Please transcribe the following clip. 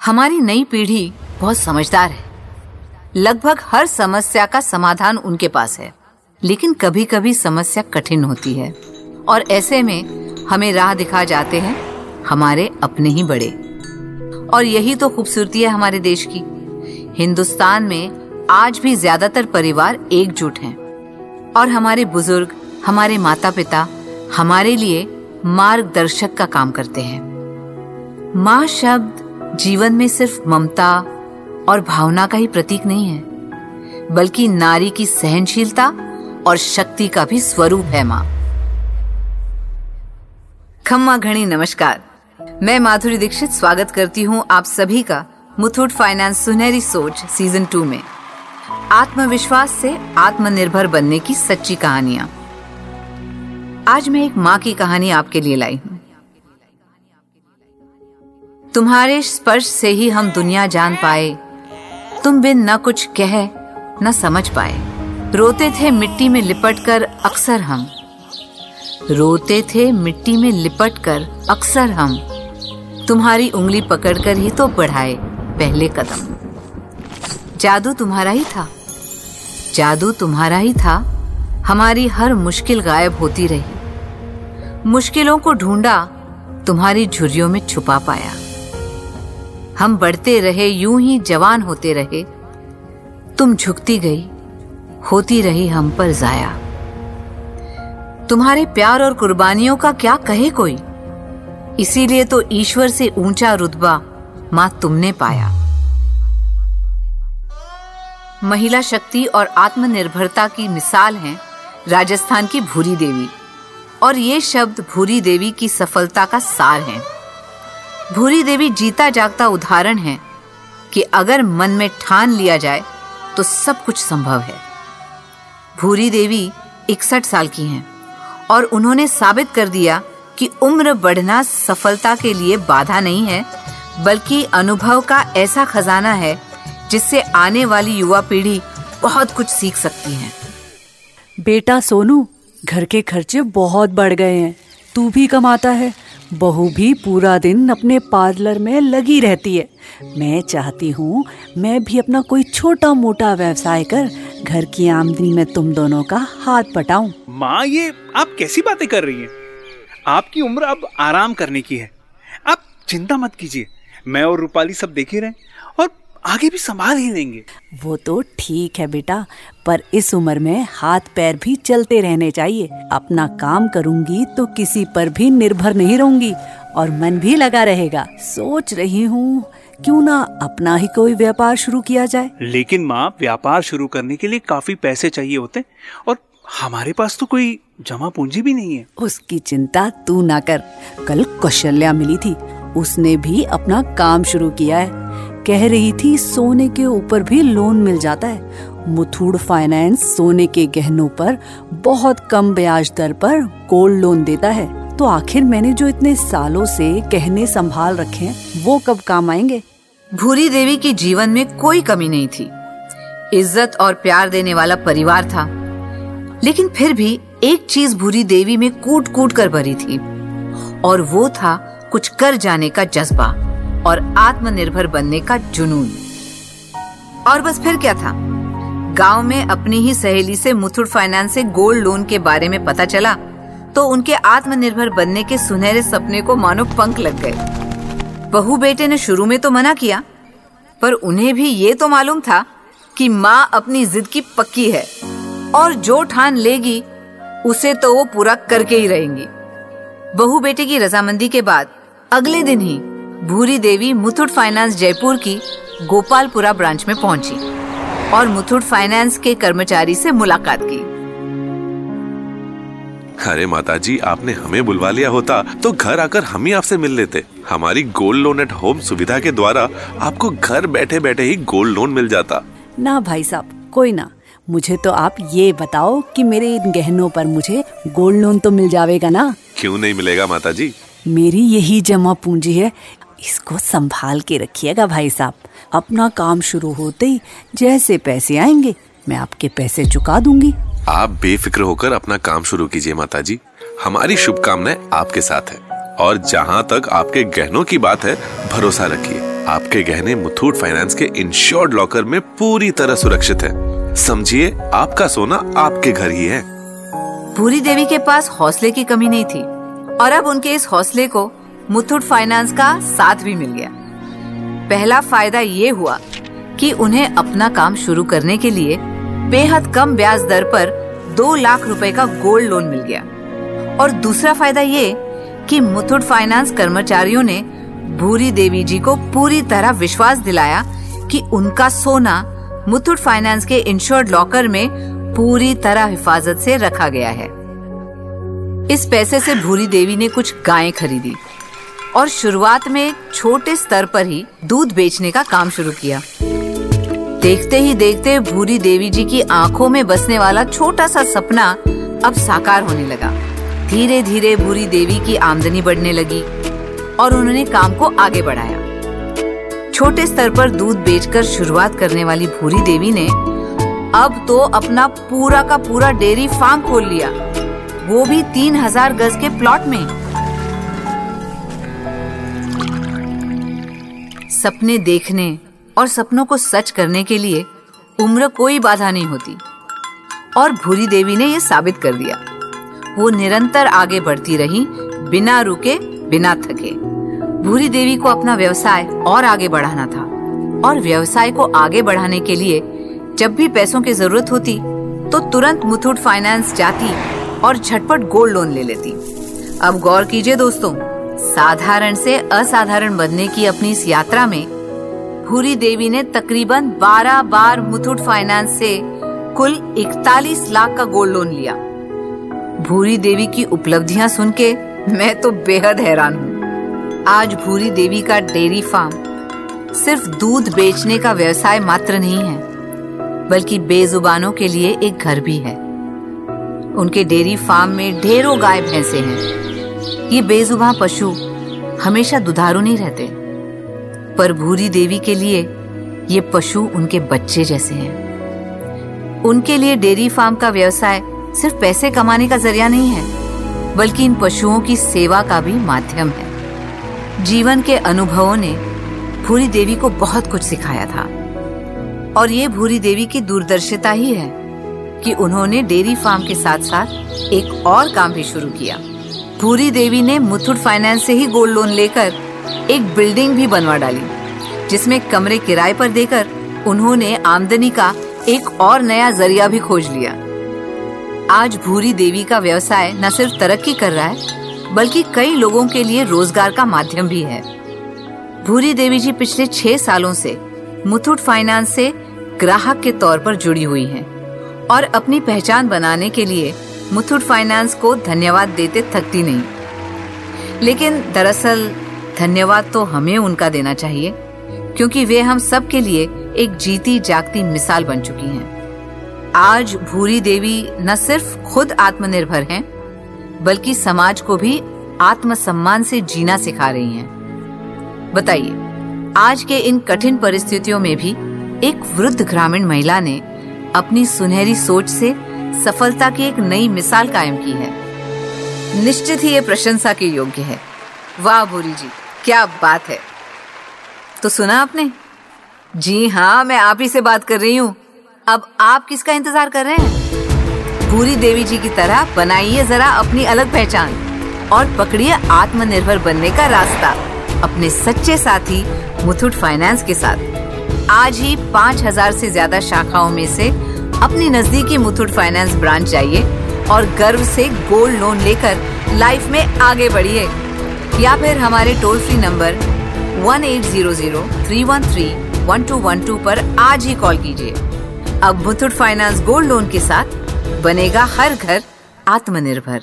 हमारी नई पीढ़ी बहुत समझदार है। लगभग हर समस्या का समाधान उनके पास है, लेकिन कभी कभी समस्या कठिन होती है। और ऐसे में हमें राह दिखा जाते हैं हमारे अपने ही बड़े। और यही तो खूबसूरती है हमारे देश की। हिंदुस्तान में आज भी ज़्यादातर परिवार एकजुट हैं। और हमारे बुज़ुर्ग, हमारे माता पिता हमारे लिए मार्गदर्शक का काम करते हैं। माँ शब्द जीवन में सिर्फ़ ममता और भावना का ही प्रतीक नहीं है, बल्कि नारी की सहनशीलता और शक्ति का भी स्वरूप है माँ। खम्मा घड़ी नमस्कार। मैं माधुरी दीक्षित स्वागत करती हूँ आप सभी का मुथूट फाइनेंस सुनहरी सोच सीज़न टू में। आत्मविश्वास से आत्मनिर्भर बनने की सच्ची कहानियाँ। आज मैं एक माँ की कहानी आपके लिए लाई। तुम्हारे स्पर्श से ही हम दुनिया जान पाए। तुम बिन न कुछ कह, न समझ पाए। रोते थे मिट्टी में लिपट कर अक्सर हम। रोते थे मिट्टी में लिपट कर अक्सर हम। तुम्हारी उंगली पकड़कर ही तो बढ़ाए पहले कदम। जादू तुम्हारा ही था। जादू तुम्हारा ही था। हमारी हर मुश्किल गायब होती रही। मुश्किलों को ढूंढा, तुम्हारी झुर्रियों में छुपा पाया। हम बढ़ते रहे, यूँ ही जवान होते रहे। तुम झुकती गई, होती रही हम पर जाया। तुम्हारे प्यार और कुर्बानियों का क्या कहे कोई? इसीलिए तो ईश्वर से ऊँचा रुतबा माँ तुमने पाया। महिला शक्ति और आत्मनिर्भरता की मिसाल है राजस्थान की भूरी देवी, और ये शब्द भूरी देवी की सफलता का सार है। भूरी देवी जीता जागता उदाहरण है कि अगर मन में ठान लिया जाए तो सब कुछ संभव है। भूरी देवी इकसठ साल की हैं और उन्होंने साबित कर दिया कि उम्र बढ़ना सफलता के लिए बाधा नहीं है, बल्कि अनुभव का ऐसा खजाना है जिससे आने वाली युवा पीढ़ी बहुत कुछ सीख सकती है। बेटा सोनू, घर के खर्चे बहुत बढ़ गए हैं। तू भी कमाता है। बहू भी पूरा दिन अपने पार्लर में लगी रहती है। मैं चाहती हूँ मैं भी अपना कोई छोटा मोटा व्यवसाय कर घर की आमदनी में तुम दोनों का हाथ बटाऊं। माँ, ये आप कैसी बातें कर रही हैं? आपकी उम्र अब आराम करने की है। आप चिंता मत कीजिए। मैं और रूपाली सब देख ही रहे। आगे भी संभाल ही लेंगे। वो तो ठीक है बेटा पर इस उम्र में हाथ पैर भी चलते रहने चाहिए। अपना काम करूँगी तो किसी पर भी निर्भर नहीं रहूँगी और मन भी लगा रहेगा। सोच रही हूँ क्यों ना अपना ही कोई व्यापार शुरू किया जाए। लेकिन माँ व्यापार शुरू करने के लिए काफ़ी पैसे चाहिए होते और हमारे पास तो कोई जमा पूंजी भी नहीं है। उसकी चिंता तू ना कर। कल कौशल्या मिली थी उसने भी अपना काम शुरू किया है। कह रही थी, सोने के ऊपर भी लोन मिल जाता है। मुथूड फाइनेंस सोने के गहनों पर, बहुत कम ब्याज दर पर गोल्ड लोन देता है। तो आखिर मैंने जो इतने सालों से कहने संभाल रखे हैं, वो कब काम आएँगे? भूरी देवी के जीवन में कोई कमी नहीं थी। इज़्ज़त और प्यार देने वाला परिवार था। लेकिन फिर भी एक चीज़ भूरी देवी में कूट कूट कर भरी थी, और वो था कुछ कर जाने का जज्बा। और आत्मनिर्भर बनने का जुनून। और बस फिर क्या था? गाँव में अपनी ही सहेली से मुथुट फाइनेंस से गोल्ड लोन के बारे में पता चला तो उनके आत्मनिर्भर बनने के सुनहरे सपने को मानो पंख लग गए। बहू बेटे ने शुरू में तो मना किया, पर उन्हें भी ये तो मालूम था कि माँ अपनी जिद की पक्की है, और जो ठान लेगी, उसे तो वो पूरा करके ही रहेंगी। बहू बेटे की रजामंदी के बाद, अगले दिन ही भूरी देवी मुथुट फाइनेंस जयपुर की गोपालपुरा ब्रांच में पहुँची और मुथुट फाइनेंस के कर्मचारी से मुलाकात की। अरे माताजी आपने हमें बुलवा लिया होता तो घर आकर हम ही आपसे मिल लेते। हमारी गोल्ड लोन एट होम सुविधा के द्वारा आपको घर बैठे बैठे ही गोल्ड लोन मिल जाता। ना भाई साहब कोई ना। मुझे तो आप ये बताओ कि मेरे इन गहनों पर मुझे गोल्ड लोन तो मिल जाएगा ना? क्यों नहीं मिलेगा माताजी? मेरी यही जमा पूंजी है इसको संभाल के रखिएगा भाई साहब। अपना काम शुरू होते ही जैसे पैसे आएँगे मैं आपके पैसे चुका दूँगी। आप बेफिक्र होकर अपना काम शुरू कीजिए माता जी हमारी शुभकामनाएँ आपके साथ है। और जहाँ तक आपके गहनों की बात है भरोसा रखिए। आपके गहने मुथूट फाइनेंस के इंश्योर्ड लॉकर में पूरी तरह सुरक्षित है। समझिए आपका सोना आपके घर ही है। भूरी देवी के पास हौसले की कमी नहीं थी। और अब उनके इस हौसले को मुथूट फाइनेंस का साथ भी मिल गया। पहला फ़ायदा ये हुआ कि उन्हें अपना काम शुरू करने के लिए बेहद कम ब्याज दर पर दो लाख रुपए का गोल्ड लोन मिल गया। और दूसरा फ़ायदा ये कि मुथूट फाइनेंस कर्मचारियों ने भूरी देवी जी को पूरी तरह विश्वास दिलाया कि उनका सोना मुथूट फाइनेंस के इंश्योर्ड लॉकर में पूरी तरह हिफाजत से रखा गया है। इस पैसे से भूरी देवी ने कुछ गायें खरीदी। और शुरुआत में छोटे स्तर पर ही दूध बेचने का काम शुरू किया। देखते ही देखते भूरी देवी जी की आँखों में बसने वाला छोटा सा सपना अब साकार होने लगा। धीरे धीरे भूरी देवी की आमदनी बढ़ने लगी और उन्होंने काम को आगे बढ़ाया। छोटे स्तर पर दूध बेचकर शुरुआत करने वाली भूरी देवी ने अब तो अपना पूरा का पूरा डेयरी फार्म खोल लिया। वो भी तीन हज़ार गज के प्लॉट में। सपने देखने और सपनों को सच करने के लिए उम्र कोई बाधा नहीं होती। और भूरी देवी ने यह साबित कर दिया। वो निरंतर आगे बढ़ती रही, बिना रुके, बिना थके। भूरी देवी को अपना व्यवसाय और आगे बढ़ाना था। और व्यवसाय को आगे बढ़ाने के लिए जब भी पैसों की ज़रूरत होती तो तुरंत मुथूट फाइनेंस जाती और झटपट गोल्ड लोन ले लेती। अब गौर कीजिए दोस्तों साधारण से असाधारण बनने की अपनी इस यात्रा में भूरी देवी ने तकरीबन 12 बार मुथूट फाइनेंस से कुल 41 लाख का गोल्ड लोन लिया। भूरी देवी की उपलब्धियाँ सुन के मैं तो बेहद हैरान हूँ। आज भूरी देवी का डेयरी फार्म सिर्फ़ दूध बेचने का व्यवसाय मात्र नहीं है, बल्कि बेजुबानों के लिए एक घर भी है। उनके डेयरी फार्म में ढेरों गाय भैंसे हैं। ये बेजुबान पशु हमेशा दुधारू नहीं रहते। पर भूरी देवी के लिए ये पशु उनके बच्चे जैसे हैं। उनके लिए डेयरी फार्म का व्यवसाय सिर्फ़ पैसे कमाने का ज़रिया नहीं है, बल्कि इन पशुओं की सेवा का भी माध्यम है। जीवन के अनुभवों ने भूरी देवी को बहुत कुछ सिखाया था। और ये भूरी देवी की दूरदर्शिता ही है कि उन्होंने डेयरी फार्म के साथ साथ एक और काम भी शुरू किया। भूरी देवी ने मुथुट फाइनेंस से ही गोल्ड लोन लेकर एक बिल्डिंग भी बनवा डाली, जिसमें कमरे किराए पर देकर उन्होंने आमदनी का एक और नया ज़रिया भी खोज लिया। आज भूरी देवी का व्यवसाय न सिर्फ़ तरक्की कर रहा है, बल्कि कई लोगों के लिए रोज़गार का माध्यम भी है। भूरी देवी जी पिछले छह सालों से मुथुट फाइनेंस से ग्राहक के तौर पर जुड़ी हुई हैं और अपनी पहचान बनाने के लिए मुथुट फाइनेंस को धन्यवाद देते थकती नहीं। लेकिन दरअसल, धन्यवाद तो हमें उनका देना चाहिए, क्योंकि वे हम सब के लिए एक जीती जागती मिसाल बन चुकी हैं। आज भूरी देवी न सिर्फ़ खुद आत्मनिर्भर हैं, बल्कि समाज को भी आत्मसम्मान से जीना सिखा रही हैं। बताइए, आज के इन कठिन परिस्थितियों में भी एक वृद्ध ग्रामीण महिला ने अपनी सुनहरी सोच से सफलता की एक नई मिसाल कायम की है। निश्चित ही ये प्रशंसा के योग्य है। वाह भूरी जी, क्या बात है। तो सुना आपने? जी हाँ मैं आप ही से बात कर रही हूँ। अब आप किसका इंतज़ार कर रहे हैं? भूरी देवी जी की तरह बनाइए जरा अपनी अलग पहचान और पकड़िए आत्मनिर्भर बनने का रास्ता अपने सच्चे साथी मुथुट फाइनेंस के साथ। आज ही पाँच हज़ार से ज़्यादा शाखाओं में से अपनी नजदीकी मुथुट फाइनेंस ब्रांच जाइए और गर्व से गोल्ड लोन लेकर लाइफ में आगे बढ़िए। या फिर हमारे toll free number one eight zero zero three one three one two one two पर आज ही कॉल कीजिए। अब मुथुट फाइनेंस गोल्ड लोन के साथ बनेगा हर घर आत्मनिर्भर।